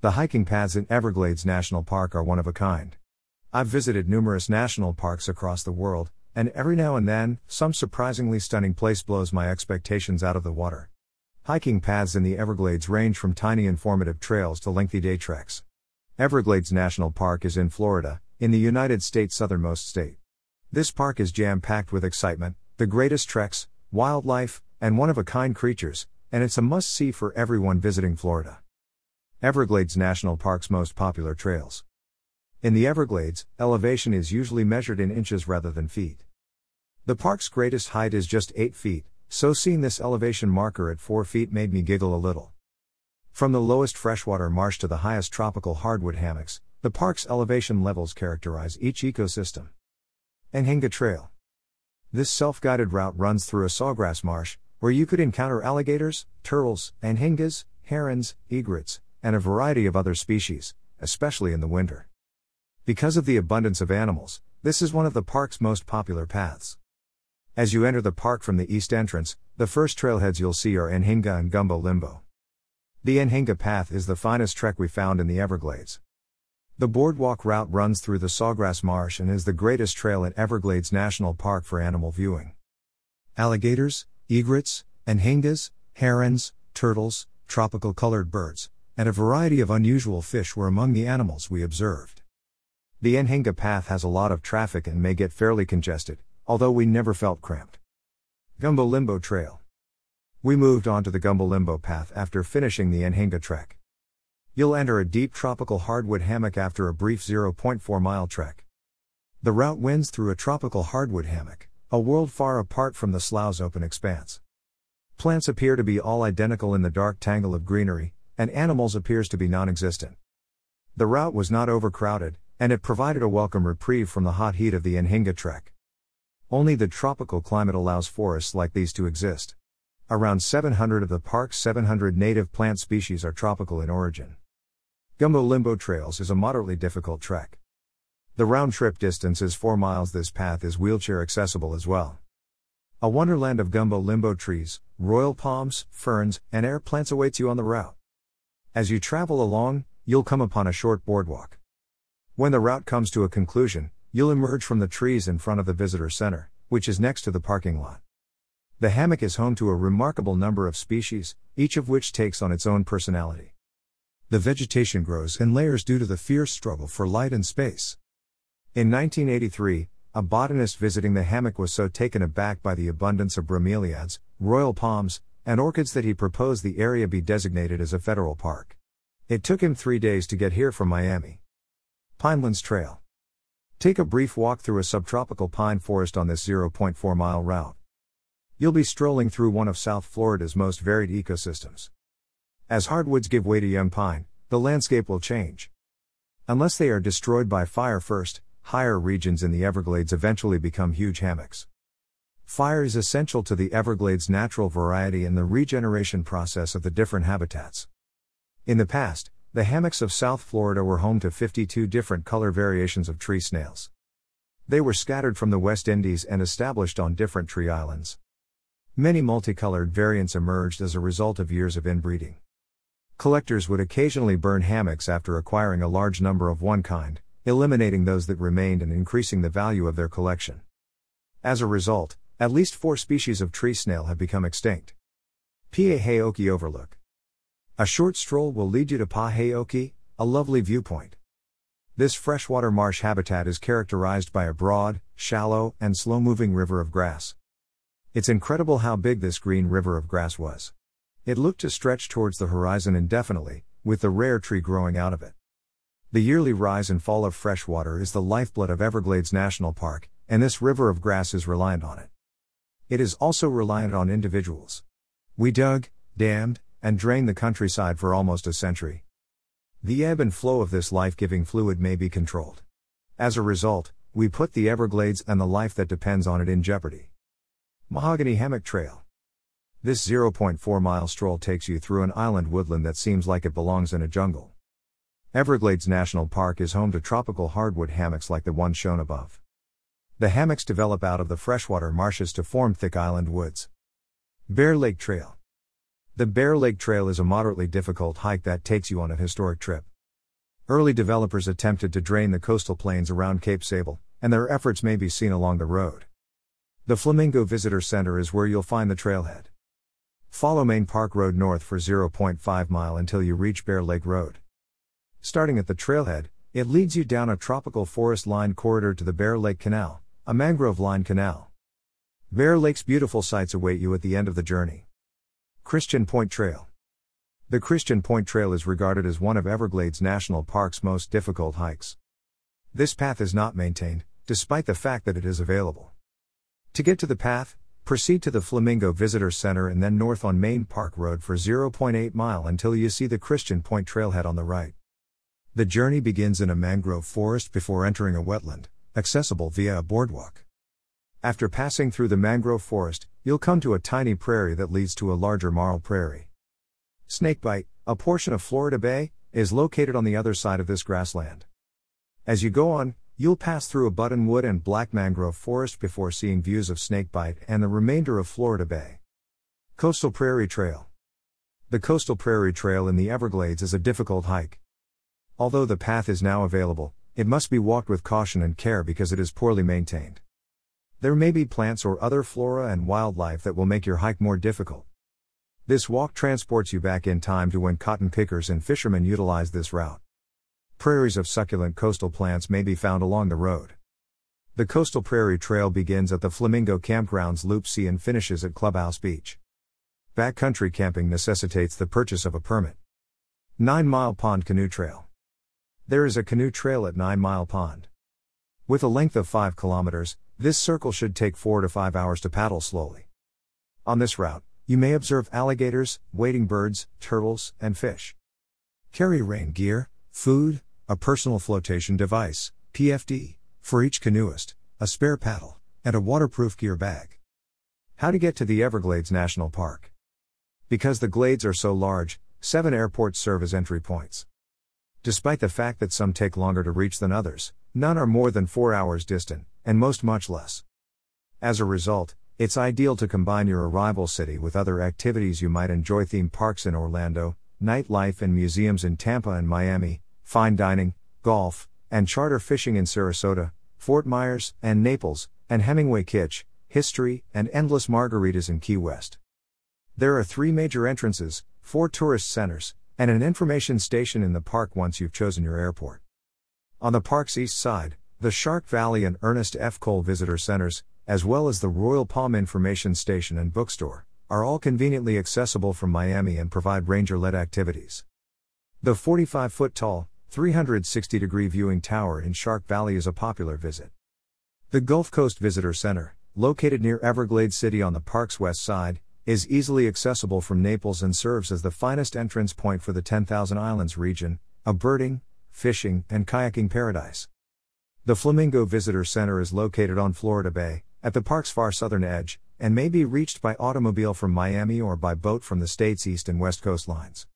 The hiking paths in Everglades National Park are one of a kind. I've visited numerous national parks across the world, and every now and then, some surprisingly stunning place blows my expectations out of the water. Hiking paths in the Everglades range from tiny informative trails to lengthy day treks. Everglades National Park is in Florida, in the United States' southernmost state. This park is jam packed with excitement, the greatest treks, wildlife, and one of a kind creatures, and it's a must see for everyone visiting Florida. Everglades National Park's most popular trails. In the Everglades, elevation is usually measured in inches rather than feet. The park's greatest height is just 8 feet, so seeing this elevation marker at 4 feet made me giggle a little. From the lowest freshwater marsh to the highest tropical hardwood hammocks, the park's elevation levels characterize each ecosystem. Anhinga Trail. This self guided route runs through a sawgrass marsh, where you could encounter alligators, turtles, anhingas, herons, egrets, and a variety of other species, especially in the winter. Because of the abundance of animals, this is one of the park's most popular paths. As you enter the park from the east entrance, the first trailheads you'll see are Anhinga and Gumbo Limbo. The Anhinga path is the finest trek we found in the Everglades. The boardwalk route runs through the Sawgrass Marsh and is the greatest trail in Everglades National Park for animal viewing. Alligators, egrets, anhingas, herons, turtles, tropical colored birds, and a variety of unusual fish were among the animals we observed. The Anhinga path has a lot of traffic and may get fairly congested, although we never felt cramped. Gumbo Limbo Trail. We moved on to the Gumbo Limbo path after finishing the Anhinga trek. You'll enter a deep tropical hardwood hammock after a brief 0.4 mile trek. The route winds through a tropical hardwood hammock, a world far apart from the slough's open expanse. Plants appear to be all identical in the dark tangle of greenery, and animals appears to be non existent. The route was not overcrowded, and it provided a welcome reprieve from the hot heat of the Anhinga trek. Only the tropical climate allows forests like these to exist. Around 700 of the park's 700 native plant species are tropical in origin. Gumbo Limbo Trails is a moderately difficult trek. The round trip distance is 4 miles. This path is wheelchair accessible as well. A wonderland of gumbo limbo trees, royal palms, ferns, and air plants awaits you on the route. As you travel along, you'll come upon a short boardwalk. When the route comes to a conclusion, you'll emerge from the trees in front of the visitor center, which is next to the parking lot. The hammock is home to a remarkable number of species, each of which takes on its own personality. The vegetation grows in layers due to the fierce struggle for light and space. In 1983, a botanist visiting the hammock was so taken aback by the abundance of bromeliads, royal palms, and orchids that he proposed the area be designated as a federal park. It took him three days to get here from Miami. Pinelands Trail. Take a brief walk through a subtropical pine forest on this 0.4 mile route. You'll be strolling through one of South Florida's most varied ecosystems. As hardwoods give way to young pine, the landscape will change. Unless they are destroyed by fire first, higher regions in the Everglades eventually become huge hammocks. Fire is essential to the Everglades' natural variety and the regeneration process of the different habitats. In the past, the hammocks of South Florida were home to 52 different color variations of tree snails. They were scattered from the West Indies and established on different tree islands. Many multicolored variants emerged as a result of years of inbreeding. Collectors would occasionally burn hammocks after acquiring a large number of one kind, eliminating those that remained and increasing the value of their collection. As a result, at least four species of tree snail have become extinct. Pa-hay-okee Overlook. A short stroll will lead you to Pa-hay-okee, a lovely viewpoint. This freshwater marsh habitat is characterized by a broad, shallow, and slow moving river of grass. It's incredible how big this green river of grass was. It looked to stretch towards the horizon indefinitely, with the rare tree growing out of it. The yearly rise and fall of fresh water is the lifeblood of Everglades National Park, and this river of grass is reliant on it. It is also reliant on individuals. We dug, dammed, and drained the countryside for almost a century. The ebb and flow of this life giving fluid may be controlled. As a result, we put the Everglades and the life that depends on it in jeopardy. Mahogany Hammock Trail. This 0.4 mile stroll takes you through an island woodland that seems like it belongs in a jungle. Everglades National Park is home to tropical hardwood hammocks like the one shown above. The hammocks develop out of the freshwater marshes to form thick island woods. Bear Lake Trail. The Bear Lake Trail is a moderately difficult hike that takes you on a historic trip. Early developers attempted to drain the coastal plains around Cape Sable, and their efforts may be seen along the road. The Flamingo Visitor Center is where you'll find the trailhead. Follow Main Park Road north for 0.5 mile until you reach Bear Lake Road. Starting at the trailhead, it leads you down a tropical forest lined corridor to the Bear Lake Canal, a mangrove lined canal. Bear Lake's beautiful sights await you at the end of the journey. Christian Point Trail. The Christian Point Trail is regarded as one of Everglades National Park's most difficult hikes. This path is not maintained, despite the fact that it is available. To get to the path, proceed to the Flamingo Visitor Center and then north on Main Park Road for 0.8 mile until you see the Christian Point Trailhead on the right. The journey begins in a mangrove forest before entering a wetland, accessible via a boardwalk. After passing through the mangrove forest, you'll come to a tiny prairie that leads to a larger marl prairie. Snake Bight, a portion of Florida Bay, is located on the other side of this grassland. As you go on, you'll pass through a buttonwood and black mangrove forest before seeing views of Snake Bight and the remainder of Florida Bay. Coastal Prairie Trail. The Coastal Prairie Trail in the Everglades is a difficult hike. Although the path is now available, it must be walked with caution and care because it is poorly maintained. There may be plants or other flora and wildlife that will make your hike more difficult. This walk transports you back in time to when cotton pickers and fishermen utilized this route. Prairies of succulent coastal plants may be found along the road. The Coastal Prairie Trail begins at the Flamingo Campgrounds Loop C and finishes at Clubhouse Beach. Backcountry camping necessitates the purchase of a permit. 9 Mile Pond Canoe Trail. There is a canoe trail at 9 Mile Pond. With a length of 5 kilometers, this circle should take 4 to 5 hours to paddle slowly. On this route, you may observe alligators, wading birds, turtles, and fish. Carry rain gear, food, a personal flotation device, PFD, for each canoeist, a spare paddle, and a waterproof gear bag. How to get to the Everglades National Park? Because the glades are so large, seven airports serve as entry points. Despite the fact that some take longer to reach than others, none are more than four hours distant, and most much less. As a result, it's ideal to combine your arrival city with other activities you might enjoy theme parks in Orlando, nightlife and museums in Tampa and Miami, fine dining, golf, and charter fishing in Sarasota, Fort Myers, and Naples, and Hemingway Kitch, history, and endless margaritas in Key West. There are three major entrances, four tourist centers, and an information station in the park once you've chosen your airport. On the park's east side, the Shark Valley and Ernest F. Cole Visitor Centers, as well as the Royal Palm Information Station and Bookstore, are all conveniently accessible from Miami and provide ranger led activities. The 45 foot tall, 360 degree viewing tower in Shark Valley is a popular visit. The Gulf Coast Visitor Center, located near Everglades City on the park's west side, is easily accessible from Naples and serves as the finest entrance point for the 10,000 Islands region, a birding, fishing, and kayaking paradise. The Flamingo Visitor Center is located on Florida Bay, at the park's far southern edge, and may be reached by automobile from Miami or by boat from the state's east and west coastlines.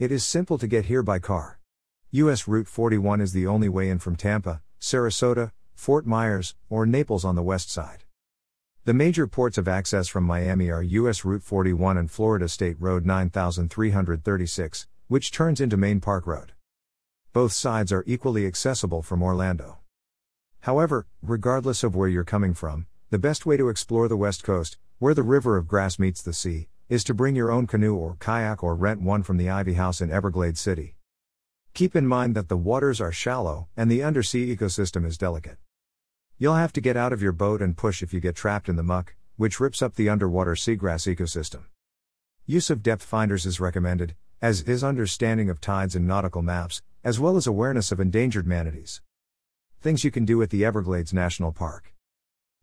It is simple to get here by car. U.S. Route 41 is the only way in from Tampa, Sarasota, Fort Myers, or Naples on the west side. The major ports of access from Miami are U.S. Route 41 and Florida State Road 9336, which turns into Main Park Road. Both sides are equally accessible from Orlando. However, regardless of where you're coming from, the best way to explore the West Coast, where the River of Grass meets the sea, is to bring your own canoe or kayak or rent one from the Ivey House in Everglades City. Keep in mind that the waters are shallow and the undersea ecosystem is delicate. You'll have to get out of your boat and push if you get trapped in the muck, which rips up the underwater seagrass ecosystem. Use of depth finders is recommended, as is understanding of tides and nautical maps, as well as awareness of endangered manatees. Things you can do at the Everglades National Park.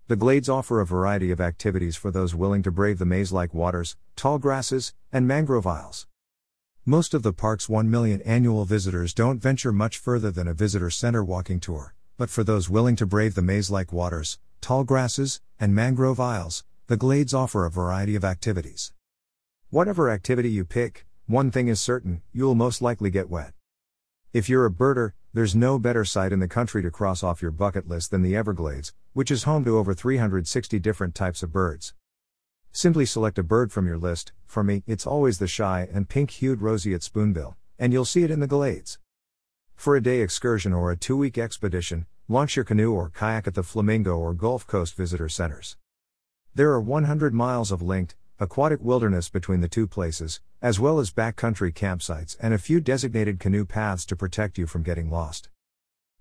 The glades offer a variety of activities for those willing to brave the maze like waters, tall grasses, and mangrove isles. Most of the park's 1 million annual visitors don't venture much further than a visitor center walking tour, but for those willing to brave the maze like waters, tall grasses, and mangrove isles, the glades offer a variety of activities. Whatever activity you pick, one thing is certain you'll most likely get wet. If you're a birder, there's no better site in the country to cross off your bucket list than the Everglades, which is home to over 360 different types of birds. Simply select a bird from your list, for me, it's always the shy and pink hued roseate spoonbill, and you'll see it in the glades. For a day excursion or a two week expedition, launch your canoe or kayak at the Flamingo or Gulf Coast Visitor Centers. There are 100 miles of linked, aquatic wilderness between the two places, as well as backcountry campsites and a few designated canoe paths to protect you from getting lost.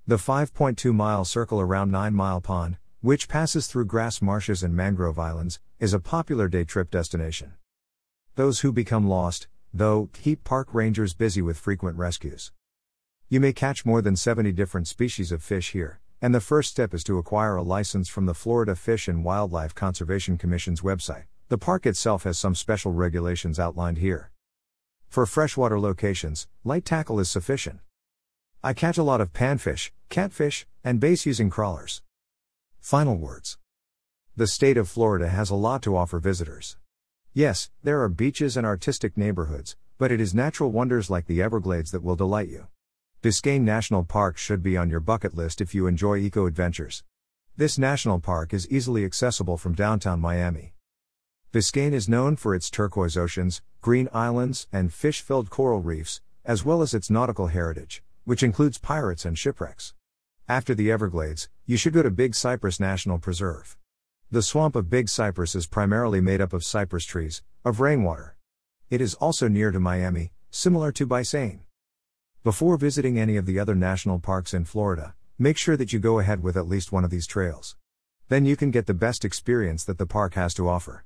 The 5.2 mile circle around Nine Mile Pond, which passes through grass marshes and mangrove islands, is a popular day trip destination. Those who become lost, though, keep park rangers busy with frequent rescues. You may catch more than 70 different species of fish here, and the first step is to acquire a license from the Florida Fish and Wildlife Conservation Commission's website. The park itself has some special regulations outlined here. For freshwater locations, light tackle is sufficient. I catch a lot of panfish, catfish, and bass using crawlers. Final words. The state of Florida has a lot to offer visitors. Yes, there are beaches and artistic neighborhoods, but it is natural wonders like the Everglades that will delight you. Biscayne National Park should be on your bucket list if you enjoy eco adventures. This national park is easily accessible from downtown Miami. Biscayne is known for its turquoise oceans, green islands, and fish filled coral reefs, as well as its nautical heritage, which includes pirates and shipwrecks. After the Everglades, you should go to Big Cypress National Preserve. The swamp of Big Cypress is primarily made up of cypress trees, of rainwater. It is also near to Miami, similar to Biscayne. Before visiting any of the other national parks in Florida, make sure that you go ahead with at least one of these trails. Then you can get the best experience that the park has to offer.